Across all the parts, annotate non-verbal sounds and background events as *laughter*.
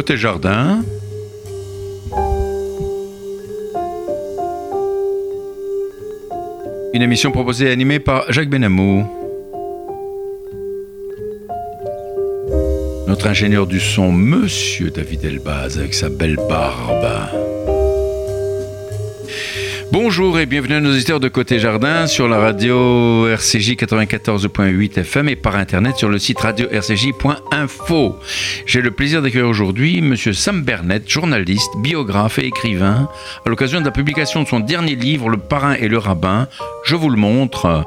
Côté jardin. Une émission proposée et animée par Jacques Benamou. Notre ingénieur du son, Monsieur David Elbaz, avec sa belle barbe. Bonjour et bienvenue à nos auditeurs de Côté Jardin sur la radio RCJ 94.8 FM et par internet sur le site radio-rcj.info. J'ai le plaisir d'accueillir aujourd'hui Monsieur Sam Bernet, journaliste, biographe et écrivain, à l'occasion de la publication de son dernier livre Le parrain et le rabbin. Je vous le montre,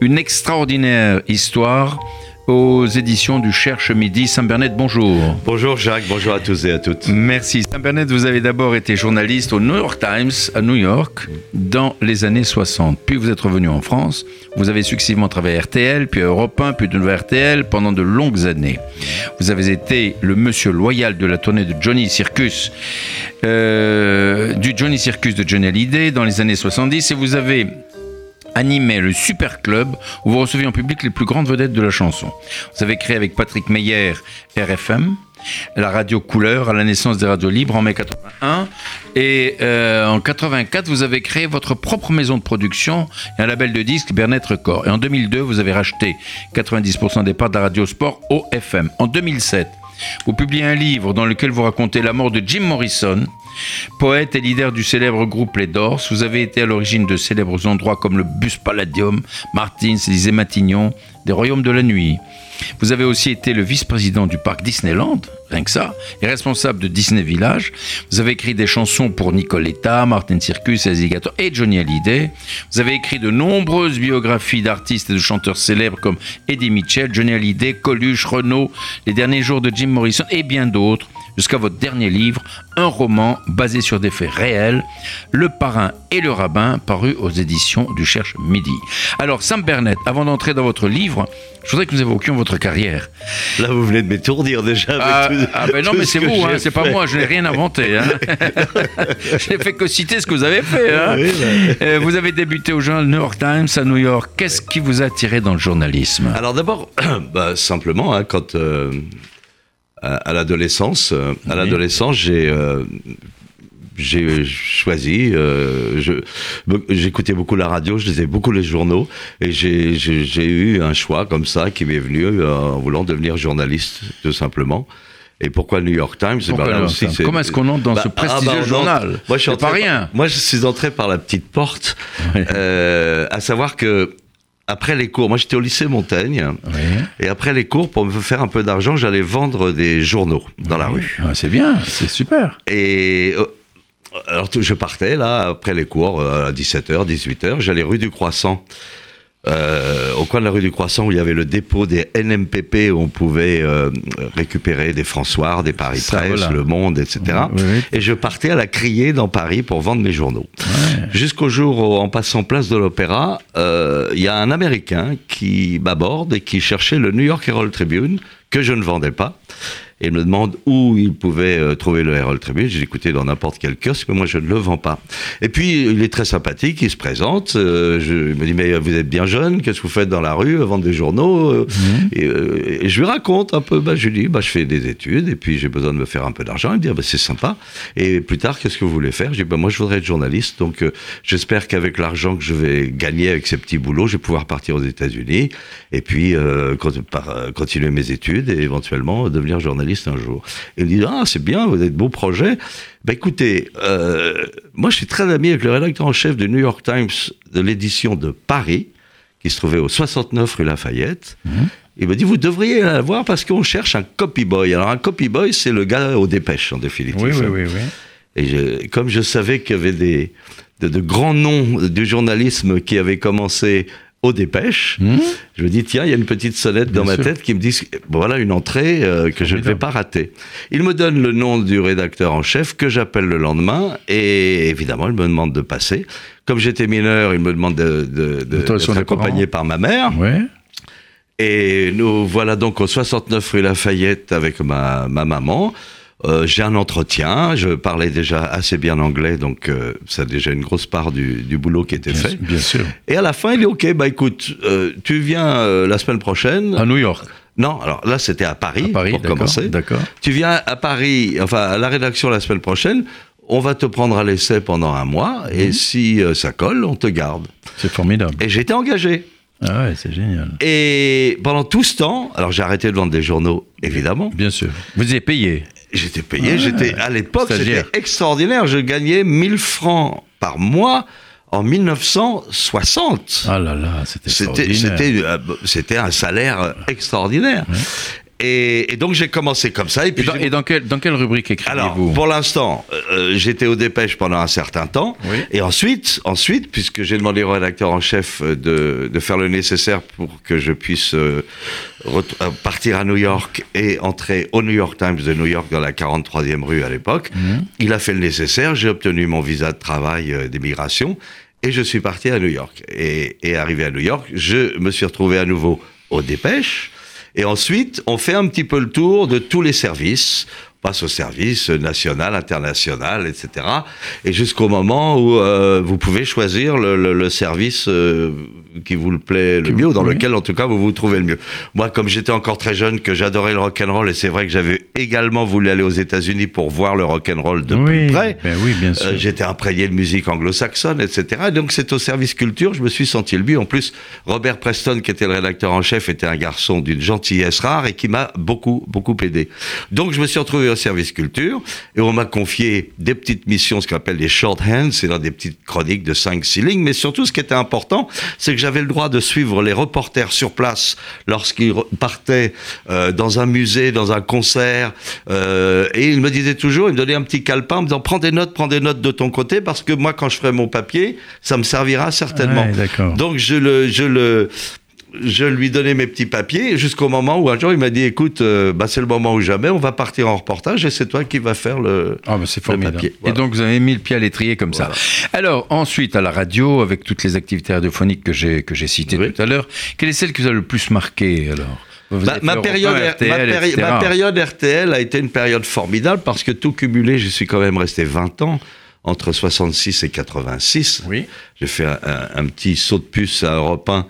une extraordinaire histoire aux éditions du Cherche Midi. Saint Bernet, bonjour. Bonjour Jacques, bonjour à tous et à toutes. Merci. Saint Bernet, vous avez d'abord été journaliste au New York Times à New York dans les années 60. Puis vous êtes revenu en France. Vous avez successivement travaillé à RTL, puis à Europe 1, puis de nouveau RTL pendant de longues années. Vous avez été le monsieur loyal de la tournée de Johnny Circus, euh, du Johnny Circus de Johnny Hallyday dans les années 70 et vous avez animait le Super Club où vous receviez en public les plus grandes vedettes de la chanson. Vous avez créé avec Patrick Meyer RFM, la radio couleur à la naissance des radios libres en mai 81 et euh, en 84 vous avez créé votre propre maison de production et un label de disques Bernet Record et en 2002 vous avez racheté 90% des parts de la radio sport OFM. En 2007 vous publiez un livre dans lequel vous racontez la mort de Jim Morrison, poète et leader du célèbre groupe Les Doors. Vous avez été à l'origine de célèbres endroits comme le Bus Palladium, Martins, Élysée Matignon, des Royaumes de la Nuit. Vous avez aussi été le vice-président du parc Disneyland, rien que ça, et responsable de Disney Village. Vous avez écrit des chansons pour Nicoletta, Martin Circus, Alligator et Johnny Hallyday. Vous avez écrit de nombreuses biographies d'artistes et de chanteurs célèbres comme Eddie Mitchell, Johnny Hallyday, Coluche, Renault, Les derniers jours de Jim Morrison et bien d'autres jusqu'à votre dernier livre, un roman basé sur des faits réels, Le parrain et le rabbin, paru aux éditions du Cherche Midi. Alors, Sam Bernet, avant d'entrer dans votre livre, je voudrais que nous évoquions votre carrière. Là, vous venez de m'étourdir déjà. ah, ah ben non, mais c'est vous, hein, c'est pas moi, je n'ai rien inventé. Hein. *laughs* je n'ai fait que citer ce que vous avez fait. Hein. Bah. Euh, vous avez débuté au journal New York Times à New York. Qu'est-ce qui vous a attiré dans le journalisme? Alors d'abord, *clears throat* bah, simplement, hein, quand euh, à, l'adolescence. Euh, à l'adolescence, j'ai euh, j'ai choisi, euh, j'écoutais beaucoup la radio, je lisais beaucoup les journaux, et j'ai eu un choix comme ça qui m'est venu en voulant devenir journaliste, tout simplement. Et pourquoi le New York Times? Ben aussi, Comment est-ce qu'on entre dans bah, ce ah, prestigieux bah, journal? Moi, je suis pas rien. moi, je suis entré par la petite porte, à savoir que après les cours, moi j'étais au lycée Montaigne, et après les cours, pour me faire un peu d'argent, j'allais vendre des journaux dans la rue. Ah, c'est bien, c'est super. Et euh, alors je partais là, après les cours, euh, à 17h, 18h, j'allais rue du Croissant. Euh, au coin de la rue du Croissant où il y avait le dépôt des NMPP où on pouvait euh, récupérer des François, des Paris Presse, Le Monde, etc. Et je partais à la criée dans Paris pour vendre mes journaux. Jusqu'au jour où, en passant place de l'Opéra, euh, il y a un Américain qui m'aborde et qui cherchait le New York Herald Tribune que je ne vendais pas et il me demande où il pouvait euh, trouver le Herald Tribune. J'ai écouté dans n'importe quel kiosque, mais moi je ne le vends pas. Et puis il est très sympathique, il se présente. Euh, je, il me dit mais vous êtes bien jeune, qu'est-ce que vous faites dans la rue, vendre des journaux euh, mhm. et, je lui raconte un peu. Bah, je lui dis bah, je fais des études et puis j'ai besoin de me faire un peu d'argent. Il me dit ah, bah, c'est sympa. Et plus tard qu'est-ce que vous voulez faire? Je dis bah, moi je voudrais être journaliste, donc j'espère qu'avec l'argent que je vais gagner avec ces petits boulots, je vais pouvoir partir aux États-Unis et puis continuer mes études et éventuellement devenir journaliste un jour. Et il me dit, ah, c'est bien, vous avez de beaux projets. Ben écoutez, euh, moi je suis très ami avec le rédacteur en chef du New York Times de l'édition de Paris, qui se trouvait au 69 rue Lafayette. Mhm. Il me dit, vous devriez la voir parce qu'on cherche un copy boy. Alors un copy boy, c'est le gars aux dépêches, en définitive. Oui, oui, oui. oui. Et comme je savais qu'il y avait des, de, grands noms du journalisme qui avaient commencé aux dépêches. Hmm. Je me dis, tiens, il y a une petite sonnette dans ma tête qui me dit, voilà une entrée euh, que je ne vais pas rater. Il me donne le nom du rédacteur en chef que j'appelle le lendemain et évidemment, il me demande de passer. Comme j'étais mineur, il me demande de, de, de, accompagné par ma mère. Et nous voilà donc au 69 rue Lafayette avec ma, ma maman. Euh, j'ai un entretien, je parlais déjà assez bien anglais, donc euh, ça a déjà une grosse part du, du boulot qui était fait. Bien sûr. Et à la fin, il dit, OK, bah écoute, euh, tu viens la semaine prochaine. À New York Non, alors là, c'était à Paris, À Paris, pour d'accord, commencer. d'accord. Tu viens à Paris, enfin à la rédaction la semaine prochaine, on va te prendre à l'essai pendant un mois, et si euh, ça colle, on te garde. C'est formidable. Et j'étais engagé. Ah ouais, c'est génial. Et pendant tout ce temps, alors j'ai arrêté de vendre des journaux, évidemment. Bien sûr. Vous étiez payé. J'étais payé, Ouais. j'étais à l'époque, c'était extraordinaire. Je gagnais 1000 francs par mois en 1960. Ah là là, c'était C'était, euh, c'était un salaire extraordinaire. Et, et donc j'ai commencé comme ça. Et Et puis dans, et dans quelle, dans quelle rubrique alors, écrivez-vous pour l'instant, euh, j'étais au dépêche pendant un certain temps. Oui. Et ensuite, ensuite, puisque j'ai demandé au rédacteur en chef euh, de, de faire le nécessaire pour que je puisse euh, euh, partir à New York et entrer au New York Times de New York dans la 43e rue à l'époque, Mhm. il a fait le nécessaire. J'ai obtenu mon visa de travail euh, d'immigration et je suis parti à New York. Et, et arrivé à New York, je me suis retrouvé à nouveau au dépêche. Et ensuite, on fait un petit peu le tour de tous les services. Passe au service national, international, etc. Et jusqu'au moment où euh, vous pouvez choisir le, le- le service euh, qui vous le plaît le mieux, ou dans oui. lequel en tout cas vous vous trouvez le mieux. Moi, comme j'étais encore très jeune, que j'adorais le rock and roll, et c'est vrai que j'avais également voulu aller aux États-Unis pour voir le rock and roll de oui, plus près. ben oui, bien sûr. Euh, J'étais imprégné de musique anglo-saxonne, etc. Et donc c'est au service culture, je me suis senti le but. En plus, Robert Preston, qui était le rédacteur en chef, était un garçon d'une gentillesse rare et qui m'a beaucoup, beaucoup aidé. Donc je me suis retrouvé service culture et on m'a confié des petites missions, ce qu'on appelle des shorthands, c'est dans des petites chroniques de 5-6 lignes. Mais surtout, ce qui était important, c'est que j'avais le droit de suivre les reporters sur place lorsqu'ils partaient euh, dans un musée, dans un concert. euh, et ils me disaient toujours, ils me donnaient un petit calepin en me disant prends des notes, prends des notes de ton côté parce que moi, quand je ferai mon papier, ça me servira certainement. Ouais. Donc je le, je le, je lui donnais mes petits papiers jusqu'au moment où un jour il m'a dit écoute, euh, bah, c'est le moment ou jamais, on va partir en reportage et c'est toi qui vas faire le. Ah, bah, c'est formidable. papier, Et donc, vous avez mis le pied à l'étrier comme Voilà. ça. Alors, ensuite, à la radio, avec toutes les activités radiophoniques que j'ai, que j'ai citées Oui. tout à l'heure, quelle est celle qui vous a le plus marqué, alors? Bah, ma, période, Europe 1, ma, RTL, péri- ma période RTL a été une période formidable parce que tout cumulé, je suis quand même resté 20 ans entre 66 et 86. Oui. J'ai fait un, un- un petit saut de puce à Europe 1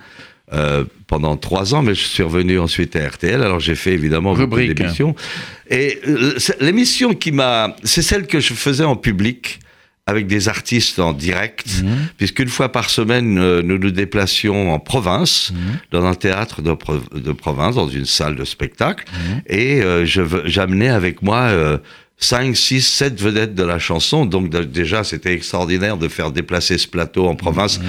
euh, pendant trois ans, mais je suis revenu ensuite à RTL. Alors j'ai fait évidemment beaucoup Rubrique. d'émissions. Et euh, l'émission qui m'a, c'est celle que je faisais en public avec des artistes en direct, Mhm. puisqu'une fois par semaine, euh, nous nous déplacions en province, Mhm. dans un théâtre de, pro- de province, dans une salle de spectacle, Mhm. et j'amenais avec moi 5, 6, 7 vedettes de la chanson. Donc déjà, c'était extraordinaire de faire déplacer ce plateau en province Ouais,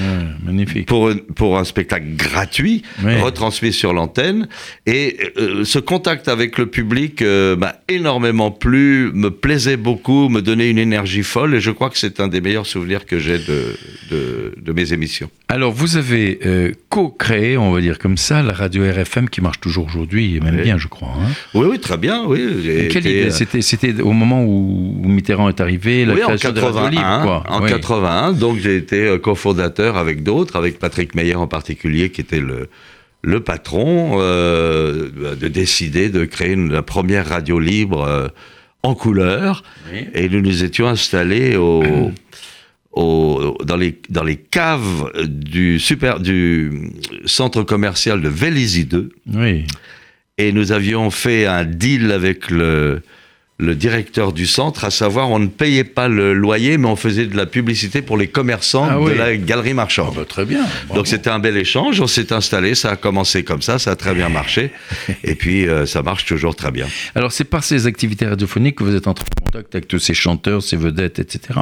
magnifique. pour, un- pour un spectacle gratuit, retransmis sur l'antenne. Et euh, ce contact avec le public euh, m'a énormément plu, me plaisait beaucoup, me donnait une énergie folle. Et je crois que c'est un des meilleurs souvenirs que j'ai de, de, de mes émissions. Alors, vous avez euh, co-créé, on va dire comme ça, la radio RFM qui marche toujours aujourd'hui, et même Oui. bien, je crois. hein. Oui, oui, très bien. Oui, Quelle été, idée C'était, c'était au moment où Mitterrand est arrivé, la oui, en création de Radio 81, Libre, en Oui. 81, donc j'ai été euh, cofondateur avec d'autres, avec Patrick Meyer en particulier, qui était le, le patron, euh, de décider de créer une- la première radio libre euh, en couleur. Oui. Et nous nous étions installés au, *clears throat* au- dans, les, dans les caves du, super, du centre commercial de Vélizy 2. Oui. Et nous avions fait un deal avec le, le directeur du centre, à savoir on ne payait pas le loyer, mais on faisait de la publicité pour les commerçants Ah de la galerie Ah marchande. bah, très bien. bravo. Donc c'était un bel échange, on s'est installé, ça a commencé comme ça, ça a très bien marché, *laughs* et puis euh, ça marche toujours très bien. Alors, c'est par ces activités radiophoniques que vous êtes entré en contact avec tous ces chanteurs, ces vedettes, etc.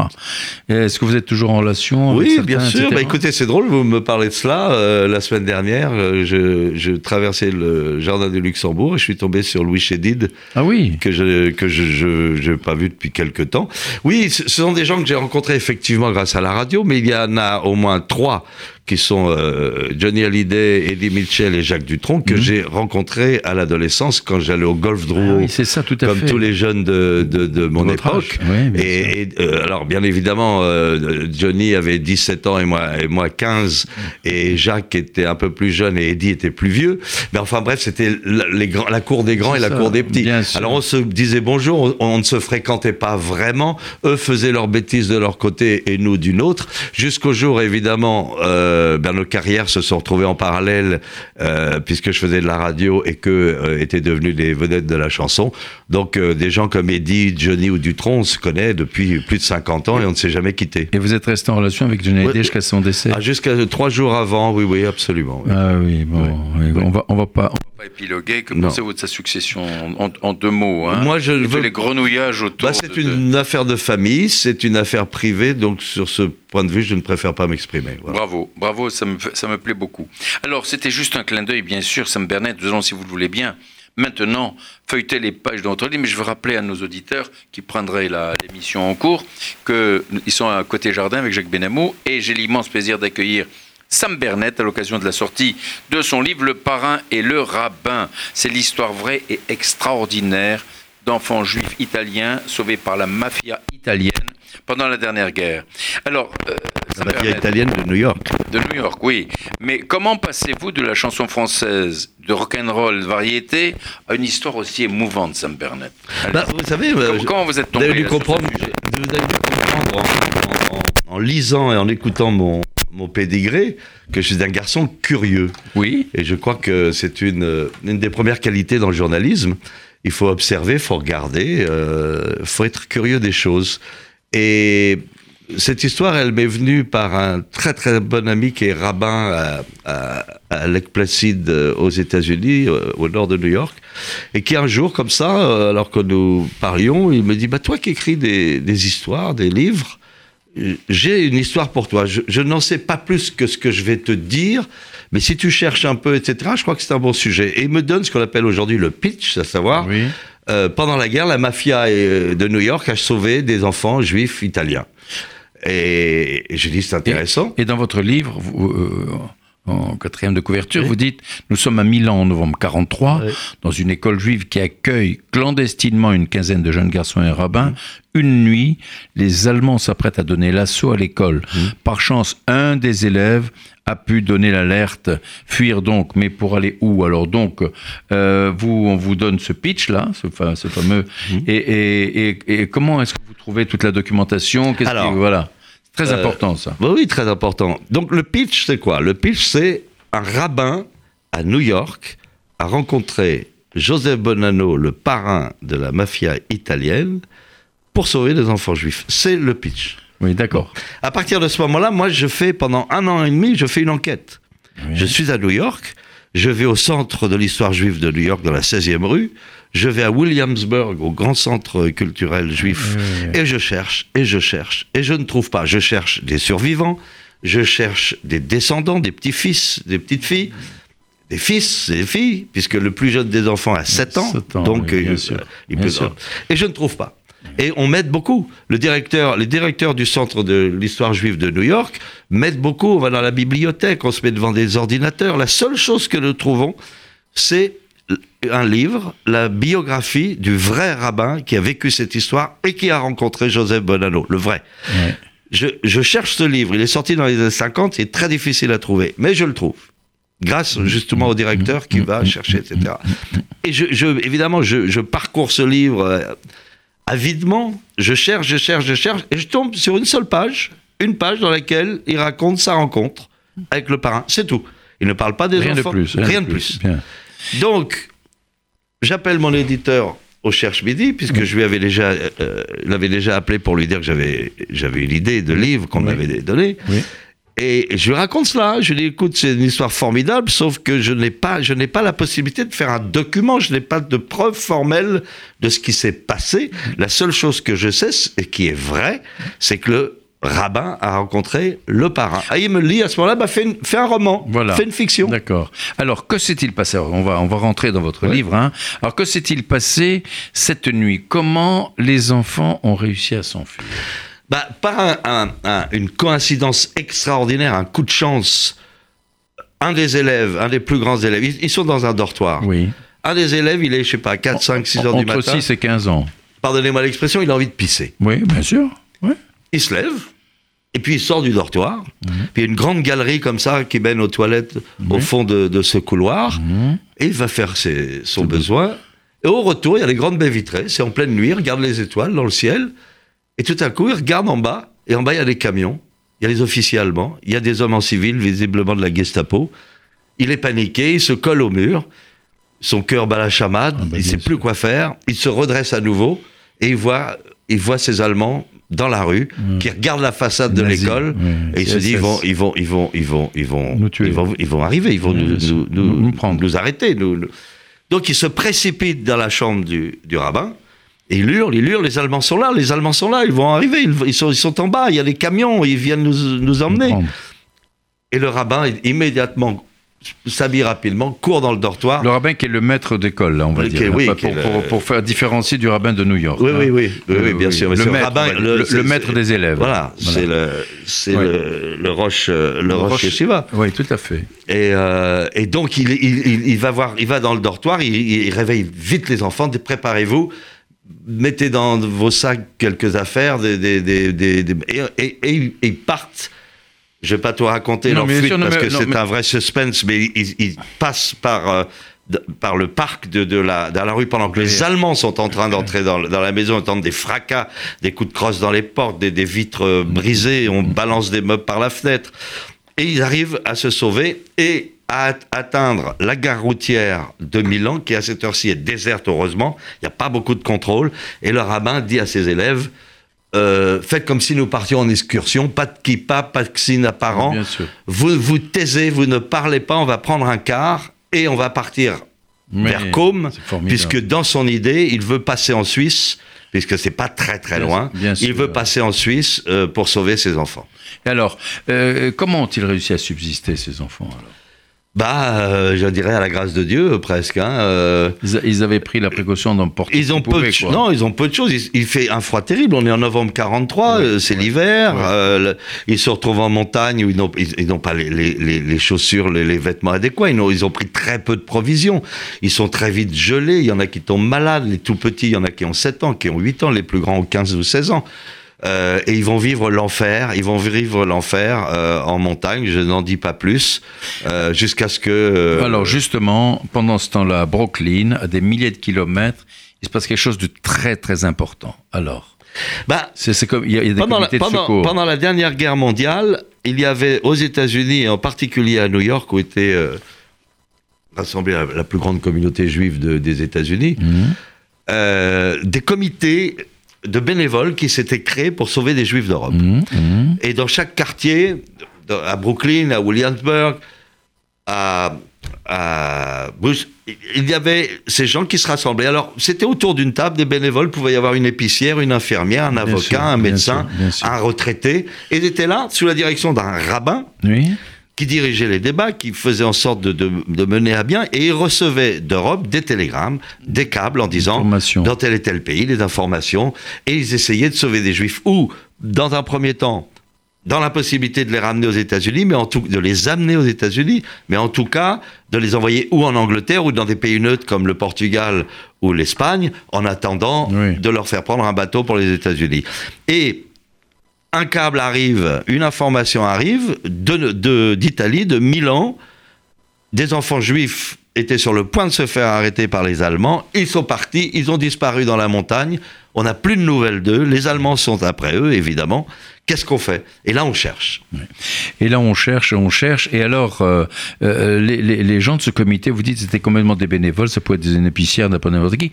Et Est-ce que vous êtes toujours en relation avec Oui, certains, bien sûr. Bah, écoutez, c'est drôle, vous me parlez de cela. Euh, la semaine dernière, euh, je, je traversais le jardin du Luxembourg et je suis tombé sur Louis Chédid, Ah oui. que je que je je j'ai pas vu depuis quelque temps. Oui, ce sont des gens que j'ai rencontrés effectivement grâce à la radio, mais il y en a au moins trois qui sont euh, Johnny Hallyday, Eddie Mitchell et Jacques Dutronc que Mhm. j'ai rencontrés à l'adolescence quand j'allais au golf Ah Drouot. oui, c'est ça, tout à comme fait. tous les jeunes de, de, de mon votre époque. Oui, et et, euh, alors, bien évidemment, euh, Johnny avait 17 ans et moi, et moi 15, et Jacques était un peu plus jeune et Eddie était plus vieux. Mais enfin bref, c'était la, les grands, la cour des grands et la cour des petits. bien sûr. Alors on se disait bonjour, on, on ne se fréquentait pas vraiment. Eux faisaient leurs bêtises de leur côté et nous d'une autre. Jusqu'au jour, évidemment, euh, euh, ben, nos carrières se sont retrouvées en parallèle euh, puisque je faisais de la radio et que euh, étaient devenus des vedettes de la chanson. Donc euh, des gens comme Eddie, Johnny ou Dutronc, on se connaît depuis plus de 50 ans et on ne s'est jamais quitté. Et vous êtes resté en relation avec Johnny Ouais. Hallyday jusqu'à son décès Ah, Jusqu'à trois jours avant, oui, oui, absolument. oui. Ah oui, bon, oui, on va, on va pas, on va pas épiloguer. Que pensez-vous de sa succession en, en- en deux mots hein Moi, je Et veux- les grenouillages autour. Bah, c'est de- une affaire de famille, c'est une affaire privée, donc sur ce point de vue, je ne préfère pas m'exprimer. voilà. Bravo, bravo, ça me, ça me plaît beaucoup. Alors, c'était juste un clin d'œil, bien sûr, Sam Bernet, nous allons, si vous le voulez bien, maintenant feuilleter les pages de votre livre, mais je veux rappeler à nos auditeurs qui prendraient l'émission en cours qu'ils sont à côté jardin avec Jacques Benamou et j'ai l'immense plaisir d'accueillir Sam Bernet à l'occasion de la sortie de son livre Le parrain et le rabbin. C'est l'histoire vraie et extraordinaire d'enfants juifs italiens sauvés par la mafia italienne pendant la dernière guerre. Alors, euh, La Bernet- italienne de New York. de New York, oui. Mais comment passez-vous de la chanson française, de rock'n'roll, de variété, à une histoire aussi émouvante, Sam Bernet Allez. Bah, vous savez, euh, comment, je- comment vous êtes vous tombé dû comprendre, sujet? vous avez dû comprendre en, en- en lisant et en écoutant mon, mon pédigré que je suis un garçon curieux. Oui. Et je crois que c'est une, euh, une des premières qualités dans le journalisme. Il faut observer, il faut regarder, il faut être curieux des choses. Et cette histoire, elle m'est venue par un très très bon ami qui est rabbin à, à, à Lake Placid euh, aux États-Unis, euh, au nord de New York, et qui un jour, comme ça, euh, alors que nous parlions, il me dit bah, Toi qui écris des, histoires, des livres, j'ai une histoire pour toi. Je, je n'en sais pas plus que ce que je vais te dire, mais si tu cherches un peu, etc., je crois que c'est un bon sujet. Et il me donne ce qu'on appelle aujourd'hui le pitch, à savoir, Oui. Euh, pendant la guerre, la mafia euh, de New York a sauvé des enfants juifs italiens. Et, et j'ai dit, c'est intéressant. Et dans votre livre, vous, euh, en quatrième de couverture, Oui. vous dites Nous sommes à Milan en novembre 43, Oui. dans une école juive qui accueille clandestinement une quinzaine de jeunes garçons et rabbins. Une nuit, les Allemands s'apprêtent à donner l'assaut à l'école. Par chance, un des élèves a pu donner l'alerte, fuir donc, mais pour aller où? Alors donc, euh, vous, on vous donne ce pitch-là, ce, fa- ce fameux, et, et- et- et comment est-ce que vous trouvez toute la documentation? Qu'est-ce qui- Alors, Voilà, c'est très euh, important ça. Oui, très important. Donc le pitch, c'est quoi? Le pitch, c'est un rabbin à New York a rencontré Joseph Bonanno, le parrain de la mafia italienne, pour sauver des enfants juifs. C'est le pitch. Oui, d'accord. À partir de ce moment-là, moi, je fais pendant un an et demi, je fais une enquête. Je suis à New York, je vais au centre de l'histoire juive de New York, dans la 16e rue, je vais à Williamsburg, au grand centre culturel juif, et je cherche, et je cherche, et je ne trouve pas. Je cherche des survivants, je cherche des descendants, des petits-fils, des petites-filles, des fils et des filles, puisque le plus jeune des enfants a 7 ans, 7 ans, donc oui, bien euh, sûr. il Bien peut- sûr. et je ne trouve pas. Et on m'aide beaucoup. Le directeur, les directeurs du centre de l'histoire juive de New York m'aident beaucoup. On va dans la bibliothèque, on se met devant des ordinateurs. La seule chose que nous trouvons, c'est un livre, la biographie du vrai rabbin qui a vécu cette histoire et qui a rencontré Joseph Bonanno, le vrai. Ouais. Je, je cherche ce livre, il est sorti dans les années 50, c'est très difficile à trouver, mais je le trouve. Grâce justement au directeur qui va chercher, etc. Et je, je- évidemment, je, je parcours ce livre euh, avidement, je cherche, je cherche, je cherche, et je tombe sur une seule page, une page dans laquelle il raconte sa rencontre avec le parrain. C'est tout. Il ne parle pas des Rien de enfants. plus. Rien, de plus. Donc, j'appelle mon éditeur au Cherche Midi, puisque je lui avais déjà, euh, l'avais déjà appelé pour lui dire que j'avais, j'avais une idée de livre qu'on Oui. m'avait donné. Oui. Et je lui raconte cela. Je lui dis, écoute, c'est une histoire formidable, sauf que je n'ai pas, je n'ai pas la possibilité de faire un document. Je n'ai pas de preuve formelle de ce qui s'est passé. La seule chose que je sais, et qui est vraie, c'est que le rabbin a rencontré le parrain. Ah, il me dit à ce moment-là, bah, fais un roman, Voilà. fais une fiction. D'accord. Alors, que s'est-il passé? Alors, on va, on va rentrer dans votre livre. hein. Alors, que s'est-il passé cette nuit? Comment les enfants ont réussi à s'enfuir? Bah, par un- un- un- une coïncidence extraordinaire, un coup de chance, un des élèves, un des plus grands élèves, ils, ils sont dans un dortoir. Oui. Un des élèves, il est, je sais pas, 4, 5, 6 heures du Entre matin. 6 et 15 ans. Pardonnez-moi l'expression, il a envie de pisser. Oui, bien sûr. Ouais. Il se lève, et puis il sort du dortoir. Puis il y a une grande galerie comme ça qui mène aux toilettes au fond de, de ce couloir. Et il va faire ses- son besoin. Et au retour, il y a les grandes baies vitrées. C'est en pleine nuit, il regarde les étoiles dans le ciel. Et tout à coup, il regarde en bas. Et en bas, il y a des camions. il y a les officiers allemands, il y a des hommes en civil, visiblement de la Gestapo. Il est paniqué, il se colle au mur, son cœur bat la chamade, Ah bah, il ne sait plus quoi faire, il se redresse à nouveau et il voit, il voit ces Allemands dans la rue qui regardent la façade de l'école oui, et il se dit ils vont, ils vont, ils vont, ils vont, ils vont, Nous tuer. ils vont, ils vont arriver, ils vont Oui, nous, prendre. nous arrêter. Donc il se précipite dans la chambre du, du rabbin. Et il hurle, il hurle, les Allemands sont là, les Allemands sont là, ils vont arriver, ils, ils sont, ils sont en bas, il y a des camions, ils viennent nous, nous emmener. Et le rabbin, immédiatement, s'habille rapidement, court dans le dortoir. Le rabbin qui est le maître d'école, là, on va dire. oui, est pour, le- pour- pour faire différencier du rabbin de New York. Oui, hein. oui, oui, oui, oui, bien sûr. Le maître, rabbin, le- le maître des élèves. Voilà, Voilà. c'est le, c'est le, le roche, euh, le roche, yeshiva. Oui, tout à fait. Et, euh, et donc il, il, il, il va voir, il va dans le dortoir, il, il réveille vite les enfants, préparez-vous, mettez dans vos sacs quelques affaires, des, des, des, et, et- et partent. Je vais pas tout raconter Non, leur fuite sûr, non, parce mais- que c'est mais- un vrai suspense, mais ils, ils passent par euh, de- par le parc de, de la, dans la rue pendant que les Allemands sont en train d'entrer dans, dans la maison, entendent des fracas, des coups de crosse dans les portes, des, des vitres euh, brisées, on balance des meubles par la fenêtre. Et ils arrivent à se sauver et à at- atteindre la gare routière de Milan, qui à cette heure-ci est déserte, heureusement. Il n'y a pas beaucoup de contrôle. Et le rabbin dit à ses élèves euh, Faites comme si nous partions en excursion, pas de kippa, pas de ksine apparent. Bien sûr. Vous vous taisez, vous ne parlez pas, on va prendre un car et on va partir Mais vers Côme, puisque dans son idée, il veut passer en Suisse, puisque c'est pas très très loin. bien sûr. il veut passer en Suisse euh, pour sauver ses enfants. Et alors, euh, comment ont-ils réussi à subsister, ces enfants alors? Bah, euh, je dirais à la grâce de Dieu, presque. hein, euh, ils, avaient pris la précaution d'emporter Ils ont peu de quoi. non, ils ont peu de choses. Il, il fait un froid terrible. On est en novembre 43, Ouais, euh, c'est ouais, l'hiver. ouais. euh, ils se retrouvent en montagne où ils n'ont ils, ils n'ont pas les, les- les- les chaussures, les, vêtements adéquats. Ils ont, ils ont pris très peu de provisions. Ils sont très vite gelés. Il y en a qui tombent malades. Les tout petits, il y en a qui ont 7 ans, qui ont 8 ans. Les plus grands ont 15 ou 16 ans. Euh, et ils vont vivre l'enfer, ils vont vivre l'enfer euh, en montagne, je n'en dis pas plus, euh, jusqu'à ce que... Alors justement, pendant ce temps-là, à Brooklyn, à des milliers de kilomètres, il se passe quelque chose de très très important. Alors, bah, c'est comme il y, a il y a des pendant, la, de pendant- la dernière guerre mondiale, il y avait aux États-Unis, et en particulier à New York, où était rassemblée la, la plus grande communauté juive de- des États-Unis, Mhm. euh, des comités de bénévoles qui s'étaient créés pour sauver des juifs d'Europe. Mhm, mhm. Et dans chaque quartier, à Brooklyn, à Williamsburg, à, à Bruce, il y avait ces gens qui se rassemblaient. Alors, c'était autour d'une table, des bénévoles, il pouvait y avoir une épicière, une infirmière, un Bien avocat, sûr, un bien médecin, sûr, bien sûr. un retraité. Et ils étaient là, sous la direction d'un rabbin, Oui. Qui dirigeait les débats, qui faisait en sorte de, de- de mener à bien, et il recevait d'Europe des télégrammes, des câbles en disant dans tel et tel pays, des informations, et ils essayaient de sauver des juifs, ou, dans un premier temps, dans la possibilité de les ramener aux États-Unis, mais en tout, de les amener aux États-Unis, mais en tout cas de les envoyer ou en Angleterre ou dans des pays neutres comme le Portugal ou l'Espagne, en attendant Oui. de leur faire prendre un bateau pour les États-Unis. Et un câble arrive, une information arrive de- de- d'Italie, de, Milan. Des enfants juifs étaient sur le point de se faire arrêter par les Allemands. Ils sont partis, ils ont disparu dans la montagne. On n'a plus de nouvelles d'eux. Les Allemands sont après eux, évidemment. Qu'est-ce qu'on fait? Et là, on cherche. Et là, on cherche, on cherche. Et alors, euh, euh, les, les- les gens de ce comité, vous dites, c'était complètement des bénévoles, ça pouvait être des épicières, n'importe qui.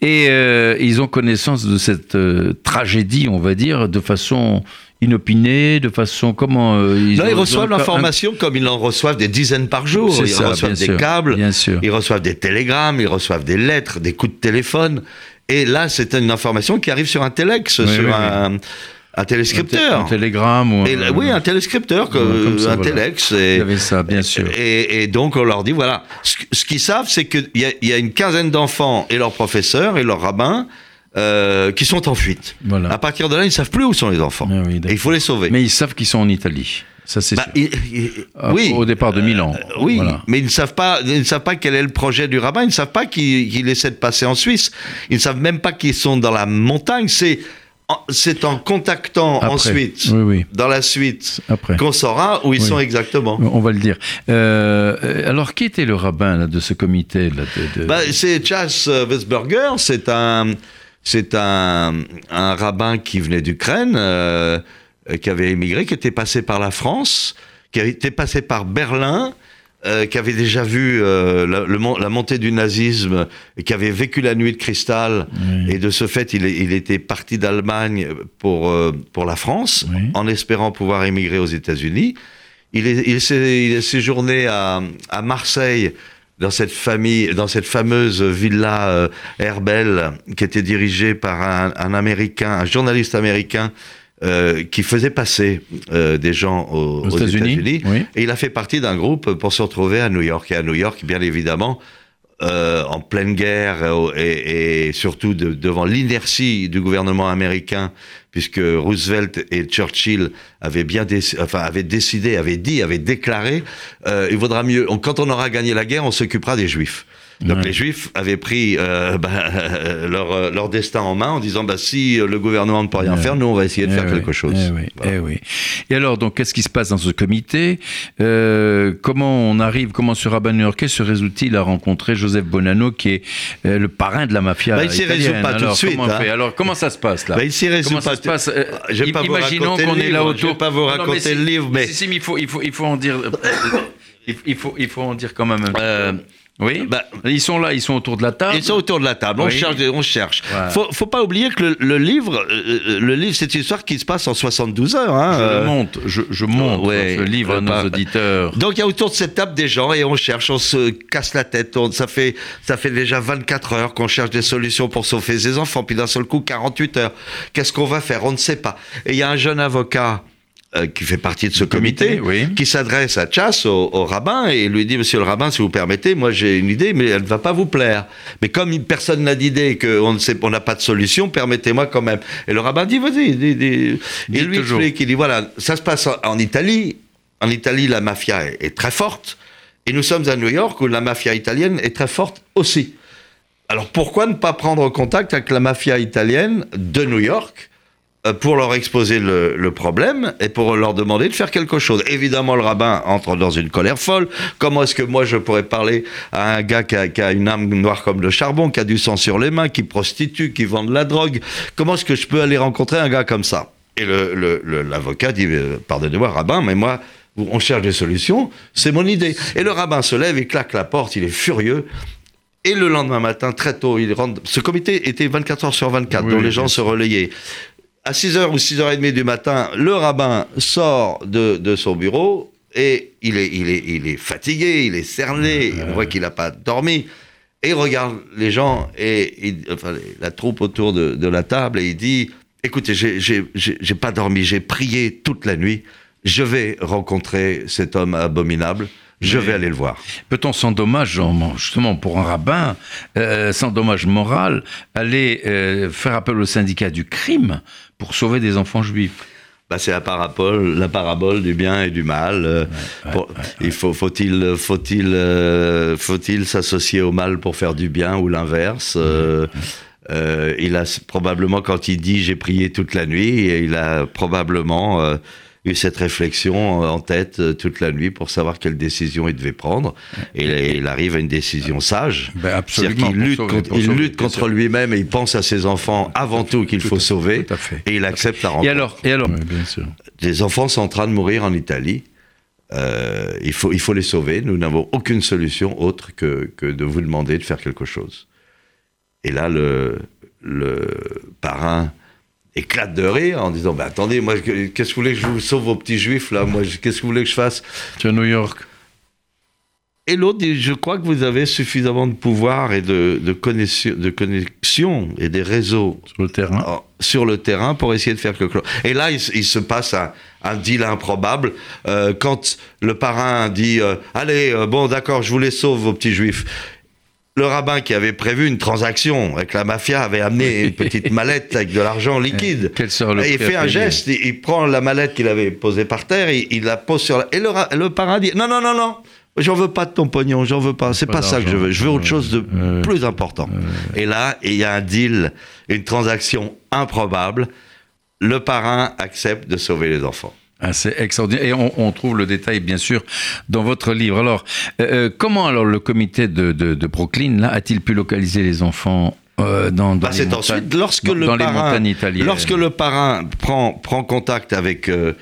Et euh, ils ont connaissance de cette tragédie, on va dire, de façon inopinée, de façon comment euh, Là, ils ont- reçoivent ont- l'information comme ils en reçoivent des dizaines par jour. Ils ça, reçoivent des sûr, câbles, bien sûr. ils reçoivent des télégrammes, ils reçoivent des lettres, des coups de téléphone. Et là, c'est une information qui arrive sur un téléx, Oui, sur oui, un, un téléscripteur. Un télégramme ou Et là, oui, un téléscripteur, que- ça, un voilà. téléx. Vous Et, avez ça, bien sûr. et, et donc, on leur dit, voilà, ce, ce qu'ils savent, c'est qu'il y, a- il y a une quinzaine d'enfants et leurs professeurs et leurs rabbins euh, qui sont en fuite. Voilà. À partir de là, ils ne savent plus où sont les enfants. Ah oui, et d'accord. il faut les sauver. Mais ils savent qu'ils sont en Italie. Ça, c'est Bah, sûr. il- il- Ah, oui. Au départ de Milan. Euh, oui, Voilà. mais ils ne savent pas, ils ne savent pas quel est le projet du rabbin. Ils ne savent pas qu'il essaie de passer en Suisse. Ils ne savent même pas qu'ils sont dans la montagne. C'est c'est en contactant Après. ensuite, Oui, oui. dans la suite, qu'on saura où ils Oui. sont exactement. On va le dire. Euh, alors, qui était le rabbin là, de ce comité là, de, de- Bah, c'est Chas Wesberger, c'est un, c'est un, un rabbin qui venait d'Ukraine, euh, qui avait émigré, qui était passé par la France, qui été passé par Berlin, euh, qui avait déjà vu euh, la, le mon- la montée du nazisme, et qui avait vécu la nuit de cristal, et de ce fait, il, était parti d'Allemagne pour, euh, pour la France, Oui. en espérant pouvoir émigrer aux États-Unis. Il est, il s'est il est séjourné à, à Marseille dans cette famille, dans cette fameuse villa Herbel qui était dirigée par un, un américain, un journaliste américain euh, qui faisait passer euh, des gens aux, États-Unis, oui. Et il a fait partie d'un groupe pour se retrouver à New York. Et à New York, bien évidemment, euh, en pleine guerre euh, et, et surtout de- devant l'inertie du gouvernement américain, puisque Roosevelt et Churchill avaient bien enfin, avaient décidé, avaient dit, avaient déclaré, euh, il vaudra mieux, on- quand on aura gagné la guerre, on s'occupera des Juifs. Donc Ouais. les Juifs avaient pris euh, *laughs* bah, leur, euh, leur destin en main en disant bah, si euh, le gouvernement ne peut rien Ouais. faire, nous on va essayer de Eh faire oui, quelque chose. eh oui, Voilà. eh oui. Et alors, donc, qu'est-ce qui se passe dans ce comité? Euh, Comment on arrive, comment ce rabbin new-yorkais se résout-il à rencontrer Joseph Bonanno, qui est euh, le parrain de la mafia Bah, il s'y italienne? résout pas tout de alors, suite, hein. fait? Alors, comment ça se passe là? Bah, il s'y résout Comment pas ça se tout- passe Je vais pas vous Imaginons qu'on est là autour. je vais pas vous Non, mais raconter si- le livre, mais- Si, si, mais il faut, il faut, il faut en dire. *coughs* il, faut, il faut en dire quand même. Euh. Oui. bah, ils sont là, ils sont autour de la table. Ils sont autour de la table. On Oui. cherche, on cherche. Ouais. Faut, faut pas oublier que le, le livre, euh, le livre, c'est une histoire qui se passe en 72 heures. Hein, Je euh. le monte, je, je Ouais, ce livre à euh, nos auditeurs. Donc il y a autour de cette table des gens et on cherche, on se casse la tête. On- ça fait ça fait déjà 24 heures qu'on cherche des solutions pour sauver ses enfants. Puis d'un seul coup 48 heures. Qu'est-ce qu'on va faire? On ne sait pas. Et il y a un jeune avocat. Euh, qui fait partie de ce comité, comité, oui. qui s'adresse à Chasse, au, au rabbin, et lui dit, Monsieur le rabbin, si vous permettez, moi j'ai une idée, mais elle ne va pas vous plaire. Mais comme personne n'a d'idée, qu'on ne sait, on n'a pas de solution, permettez-moi quand même. Et le rabbin dit, vas-y, il lui toujours. explique, il dit, voilà, ça se passe en, en Italie. En Italie, la mafia est, est très forte. Et nous sommes à New York où la mafia italienne est très forte aussi. Alors pourquoi ne pas prendre contact avec la mafia italienne de New York pour leur exposer le, le problème et pour leur demander de faire quelque chose. Évidemment, le rabbin entre dans une colère folle. Comment est-ce que moi je pourrais parler à un gars qui a, qui a une âme noire comme le charbon, qui a du sang sur les mains, qui prostitue, qui vend de la drogue? Comment est-ce que je peux aller rencontrer un gars comme ça? Et le- le- le- l'avocat dit, euh, pardonnez-moi, rabbin, mais moi, on cherche des solutions, c'est mon idée. Et le rabbin se lève, il claque la porte, il est furieux. Et le lendemain matin, très tôt, il rentre. Ce comité était 24 heures sur 24, Oui, dont les gens se relayaient. À 6h ou 6h30 du matin, le rabbin sort de, de son bureau et il est, il, est, il est fatigué, il est cerné, on voit qu'il n'a pas dormi. Et il regarde les gens et il- enfin, la troupe autour de, de la table et il dit Écoutez, j'ai pas dormi, j'ai prié toute la nuit. Je vais rencontrer cet homme abominable. Je vais aller le voir. Peut-on sans dommage, en- justement pour un rabbin, euh, sans dommage moral, aller euh, faire appel au syndicat du crime pour sauver des enfants juifs? Bah, c'est la parabole, la parabole du bien et du mal. Euh, pour- il faut, faut-il, faut-il, faut-il s'associer au mal pour faire du bien ou l'inverse Il a probablement, quand il dit j'ai prié toute la nuit, il a probablement eu cette réflexion en tête euh, toute la nuit pour savoir quelle décision il devait prendre. Et il arrive à une décision sage. Ben, absolument. qu'il pour lutte, sauver- contre, il sauver, lutte contre lui-même et il pense à ses enfants avant tout qu'il faut à- sauver. Tout à fait. Et il accepte la rencontre. Et alors, et alors bien sûr. Des enfants sont en train de mourir en Italie. Euh, il, faut, il faut les sauver. Nous n'avons aucune solution autre que, que de vous demander de faire quelque chose. Et là, le, le parrain éclate de rire en disant bah, Attendez, moi, que- qu'est-ce que vous voulez que je vous sauve vos petits juifs là? Moi, qu'est-ce que vous voulez que je fasse? Tu es à New York. Et l'autre dit Je crois que vous avez suffisamment de pouvoir et de, de, connexion, de connexion et des réseaux Sur le terrain. en- sur le terrain pour essayer de faire quelque chose. Et là, il se passe un, un deal improbable. Euh, quand le parrain dit euh, Allez, euh, bon, d'accord, je vous les sauve, vos petits juifs. Le rabbin qui avait prévu une transaction avec la mafia avait amené une petite mallette avec de l'argent *laughs* liquide. Quel Et il fait un geste, il, il prend la mallette qu'il avait posée par terre, et il la pose sur la... Et le, ra- le parrain dit Non, non, non, non, j'en veux pas de ton pognon, j'en veux pas, c'est Pas pas, ça que je veux, je veux autre chose de Euh, plus important. Et là, il y a un deal, une transaction improbable. Le parrain accepte de sauver les enfants. Ah, c'est extraordinaire. Et on, on trouve le détail, bien sûr, dans votre livre. Alors, euh, euh, comment alors le comité de, de, de Brooklyn là, a-t-il pu localiser les enfants euh, dans, dans Bah, les c'est montagnes- ensuite lorsque dans- le dans parrain, montagnes italiennes? lorsque le parrain prend prend contact avec euh,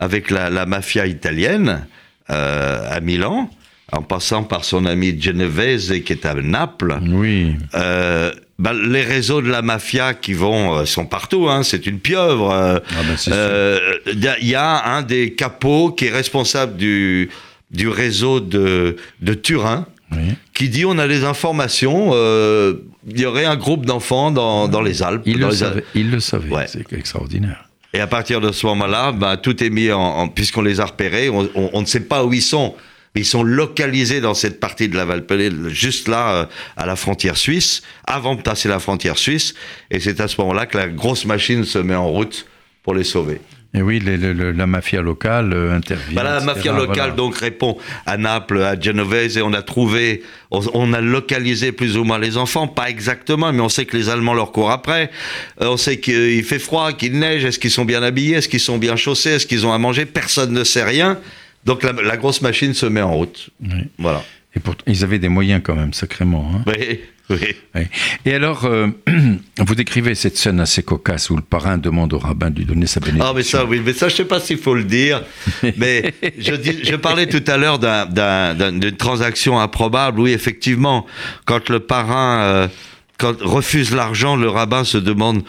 avec la, la mafia italienne à Milan, en passant par son ami Genovese qui est à Naples. Oui. Euh, bah, les réseaux de la mafia qui vont euh, sont partout, hein, c'est une pieuvre. euh, Ah ben, euh, Il y, a- un des capots qui est responsable du, du réseau de, de Turin oui. qui dit on a des informations, il y aurait un groupe d'enfants dans, dans les Alpes. Il le les Alpes. savait. Il le savait. Ouais. C'est extraordinaire. Et à partir de ce moment-là, bah, tout est mis en, en- puisqu'on les a repérés, on, on- on ne sait pas où ils sont. Ils sont localisés dans cette partie de la Valpelée, juste là, euh, à la frontière suisse, avant de passer la frontière suisse. Et c'est à ce moment-là que la grosse machine se met en route pour les sauver. Et oui, les- les- le- la mafia locale euh, intervient. Bah, la mafia locale voilà. donc répond à Naples, à Genovese, et on a trouvé, on, on a localisé plus ou moins les enfants, pas exactement, mais on sait que les Allemands leur courent après. Euh, on sait qu'il fait froid, qu'il neige. Est-ce qu'ils sont bien habillés? Est-ce qu'ils sont bien chaussés? Est-ce qu'ils ont à manger? Personne ne sait rien. Donc la, la grosse machine se met en route. Oui. Voilà. Et pourtant, ils avaient des moyens quand même, sacrément. hein. Oui, oui. Oui. Et alors, euh, *clears throat* vous décrivez cette scène assez cocasse où le parrain demande au rabbin de lui donner sa bénédiction. Ah, mais ça, oui, mais ça, je sais pas s'il faut le dire. *laughs* Mais je, dis, je parlais tout à l'heure d'un- d'un- d'un- d'une transaction improbable. Oui, effectivement, quand le parrain euh, quand refuse l'argent, le rabbin se demande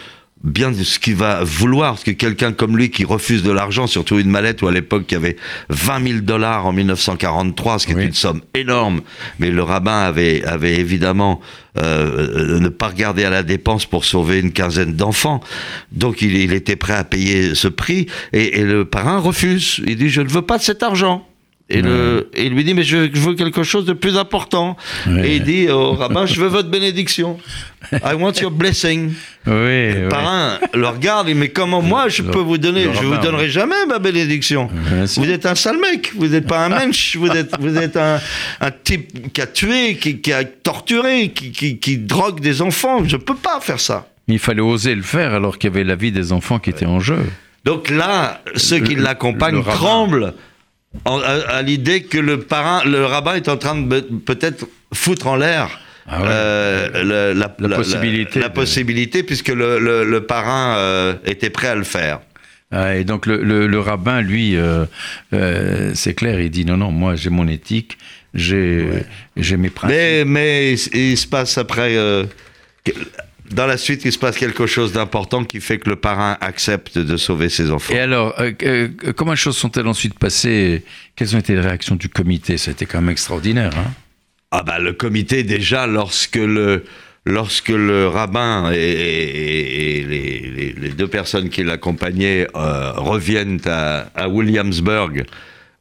bien de ce qu'il va vouloir. Parce que quelqu'un comme lui qui refuse de l'argent, surtout une mallette où à l'époque il y avait 20 000 dollars en 1943, ce qui Oui. est une somme énorme. Mais le rabbin avait, avait évidemment euh, ne pas regarder à la dépense pour sauver une quinzaine d'enfants. Donc il, il était prêt à payer ce prix et, et le parrain refuse. Il dit je ne veux pas de cet argent. Et, le, et il lui dit mais je, je veux quelque chose de plus important. Ouais. Et il dit au rabbin je veux votre bénédiction. I want your blessing. *laughs* Oui, Le oui. parrain le regarde et mais comment moi je Le- peux vous donner Je vous rabbin, donnerai jamais ma bénédiction. Vous êtes un sale mec, vous n'êtes pas un mensch, vous êtes, vous êtes un, un type qui a tué, qui, qui a torturé, qui, qui, qui drogue des enfants. Je peux pas faire ça. Il fallait oser le faire alors qu'il y avait la vie des enfants qui était en jeu. Donc là, ceux qui l'accompagnent tremblent en- à, à l'idée que le parrain, le rabbin est en train de peut-être foutre en l'air. Ah ouais. euh, la, La possibilité la de- possibilité, puisque le, le- le parrain euh, était prêt à le faire. Ah, et donc le, rabbin, lui, euh, c'est clair, il dit non, non, moi j'ai mon éthique, j'ai mes principes. Mais, mais il, il se passe après. Dans la suite, il se passe quelque chose d'important qui fait que le parrain accepte de sauver ses enfants. Et alors, euh, euh, comment les choses sont-elles ensuite passées Quelles ont été les réactions du comité? Ça a été quand même extraordinaire. Hein? Ah bah le comité déjà lorsque le lorsque le rabbin et, et- et les, deux personnes qui l'accompagnaient euh, reviennent à, à Williamsburg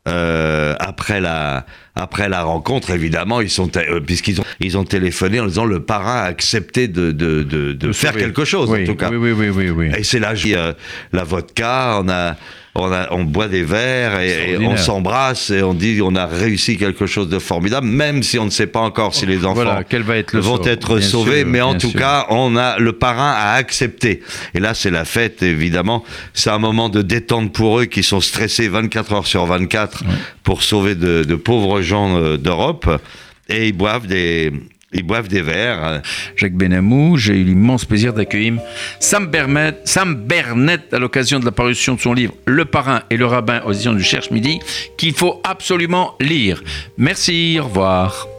euh, après la après la rencontre évidemment ils sont euh, puisqu'ils ont ils ont téléphoné en disant le parrain a accepté de de, de, de faire quelque chose oui, en tout cas Oui, oui, oui, oui. oui. et c'est là euh, la vodka, on a, on a, on boit des verres et, et on s'embrasse et on dit on a réussi quelque chose de formidable, même si on ne sait pas encore si les enfants Voilà, quel va être le vont être sauvés, sûr, mais en tout sûr. cas, on a le parrain a accepté. Et là, c'est la fête évidemment. C'est un moment de détente pour eux qui sont stressés 24 heures sur 24 pour sauver de, pauvres gens euh, d'Europe et ils boivent des ils boivent des verres. Jacques Benamou, j'ai eu l'immense plaisir d'accueillir Sam Sam Bernet à l'occasion de la parution de son livre Le parrain et le rabbin aux éditions du Cherche Midi, qu'il faut absolument lire. Merci, au revoir.